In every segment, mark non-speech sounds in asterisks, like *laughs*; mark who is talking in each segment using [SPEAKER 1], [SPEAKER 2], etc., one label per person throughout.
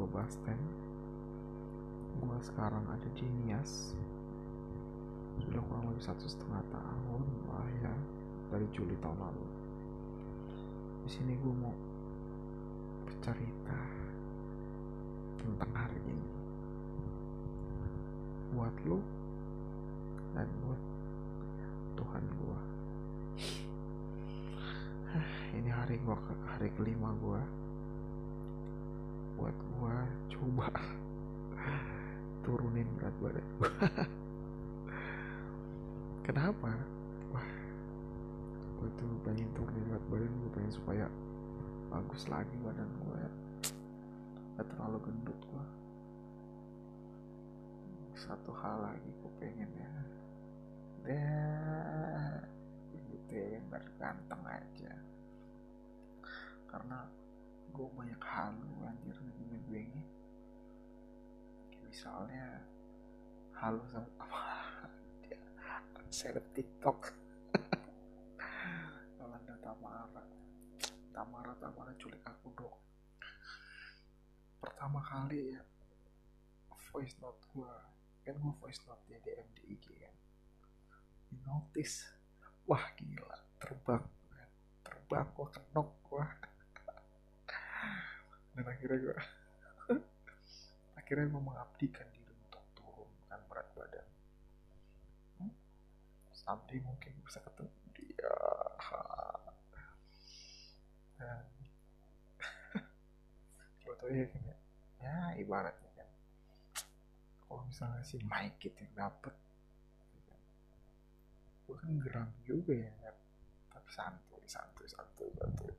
[SPEAKER 1] gue bahas ten gue sekarang ada di Nias. Sudah kurang lebih satu setengah tahun lah ya dari Juli tahun lalu. Di sini gue mau bercerita tentang hari ini. Buat lo dan buat Tuhan gue *sighs* ini hari gua hari kelima gua buat gua. Coba turunin berat badan gua. *laughs* Kenapa? Wah gua tuh pengen turunin berat badan gua pengen supaya bagus lagi badan gua ya. Gak terlalu gendut gua. Satu hal lagi gua pengen ya. Deh gitu ya biar ganteng aja. Karena gue banyak halu anjir ngomongin gue ini misalnya halu sama *laughs* apa? Dia seleb tiktok. *laughs* Yolanda Tamara. Tamara Tamara culik aku dong pertama kali ya voice note gue kan gue voice note ya di MDIG kan? Di notice. Wah gila. Terbang terbang gue kenok gue dan akhirnya gue *laughs* akhirnya gue mengabdikan diri untuk turunkan berat badan. Hmm? mungkin bisa ketemu dia. Dan *laughs* foto ya kan ya? Ya ibaratnya kan. Kalau misalnya si Mike gitu yang dapet gue kan geram juga ya kan tapi santuy santuy santuy santuy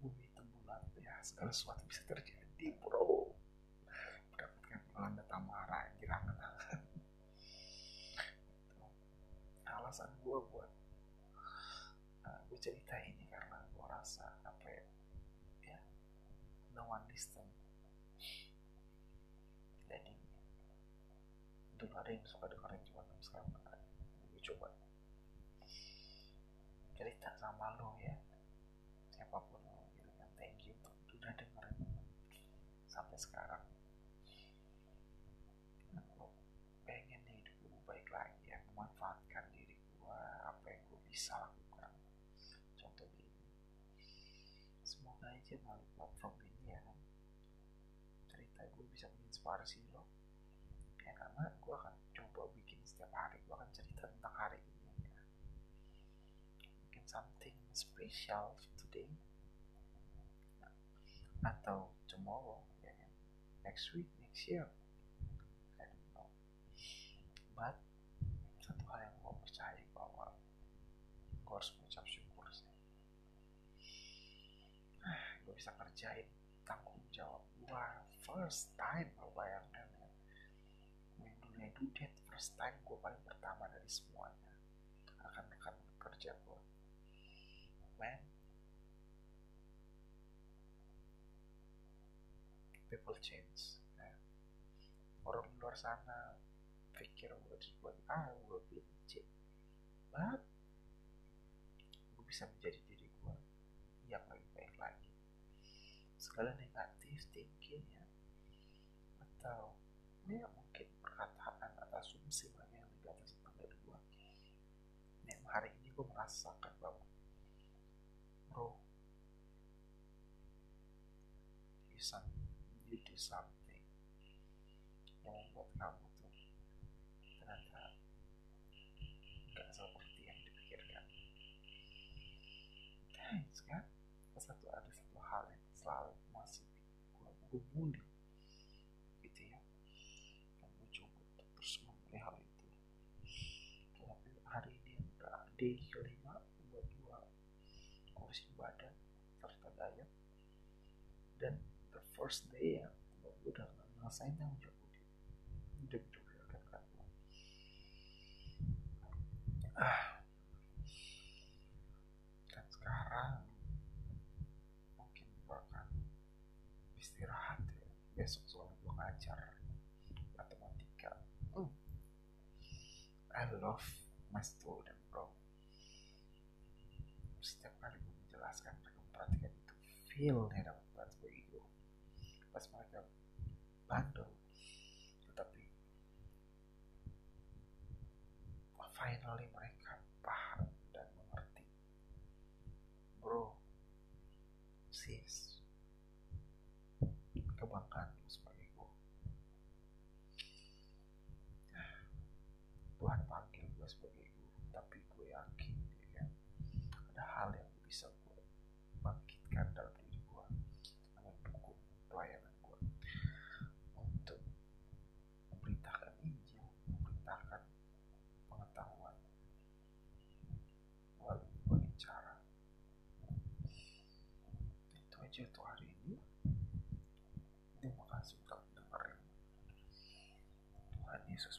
[SPEAKER 1] bumi itu bulat ya segala sesuatu bisa terjadi bro. Mendapatkan Yolanda Tamara girangan alasan gue buat uh, gue cerita ini karena gue rasa apa ya ya no one listen. Jadi dulu ada yang suka dengerin cuma sekarang gue coba cerita sama lo ya siapa pun lo gitu kan thank you untuk udah dengerin sampai sekarang aku pengen nih hidup gue baik lagi ya memanfaatkan diri gue apa yang gue bisa lakukan contoh gini semoga aja melalui platform ini ya. Cerita gue bisa menginspirasi lo. Ya karena gue akan coba bikin setiap hari gue akan cerita tentang hari ini ya. Mungkin something special today. Atau tomorrow ya kan? Next week next year. I don't know. But satu hal yang gue percaya bahwa gue harus mengucap syukur sih gue bisa kerjain tanggung jawab gue first time lo bayangkan ya. Gue dunia dudet first time gue paling pertama dari semuanya. Rekan-rekan kerja gue man. People change ya. orang di luar sana pikir gue sebagai ah gue benci but gue bisa menjadi diri gue yang lebih baik lagi segala negatif thinking ya. Atau ya mungkin perkataan atau asumsi banyak yang negatif tentang diri gue dan hari ini gue merasakan bahwa bro you, some, you do yang membuat kamu tuh ternyata gak seperti yang dipikirkan thanks kan satu ada satu hal yang selalu masih bully gitu ya. Gue coba untuk terus memelihara itu. Tapi hari ini udah day kelima buat gue kursi badan serta diet dan the first day ya gue udah ngerasain tanggung jawab gue udah mencoba kan gue ah dan sekarang mungkin gue akan istirahat ya besok soalnya gue ngajar matematika. Hmm. I love my student bro. Setiap kali gue menjelaskan mereka memperhatikan itu. Feel nih dapat banget bagi gue bandel tetapi finally mereka paham dan mengerti bro sis kebanggaanmu sebagai gue Tuhan panggil gue sebagai gue tapi gue yakin ya kan ada hal yang bisa gue bangkitkan dalam diri gue mendukung pelayanan gue untuk memberitakan Injil memberitakan pengetahuan melalui berbagai cara itu hari ini. Terima kasih telah mendengarkan Tuhan Yesus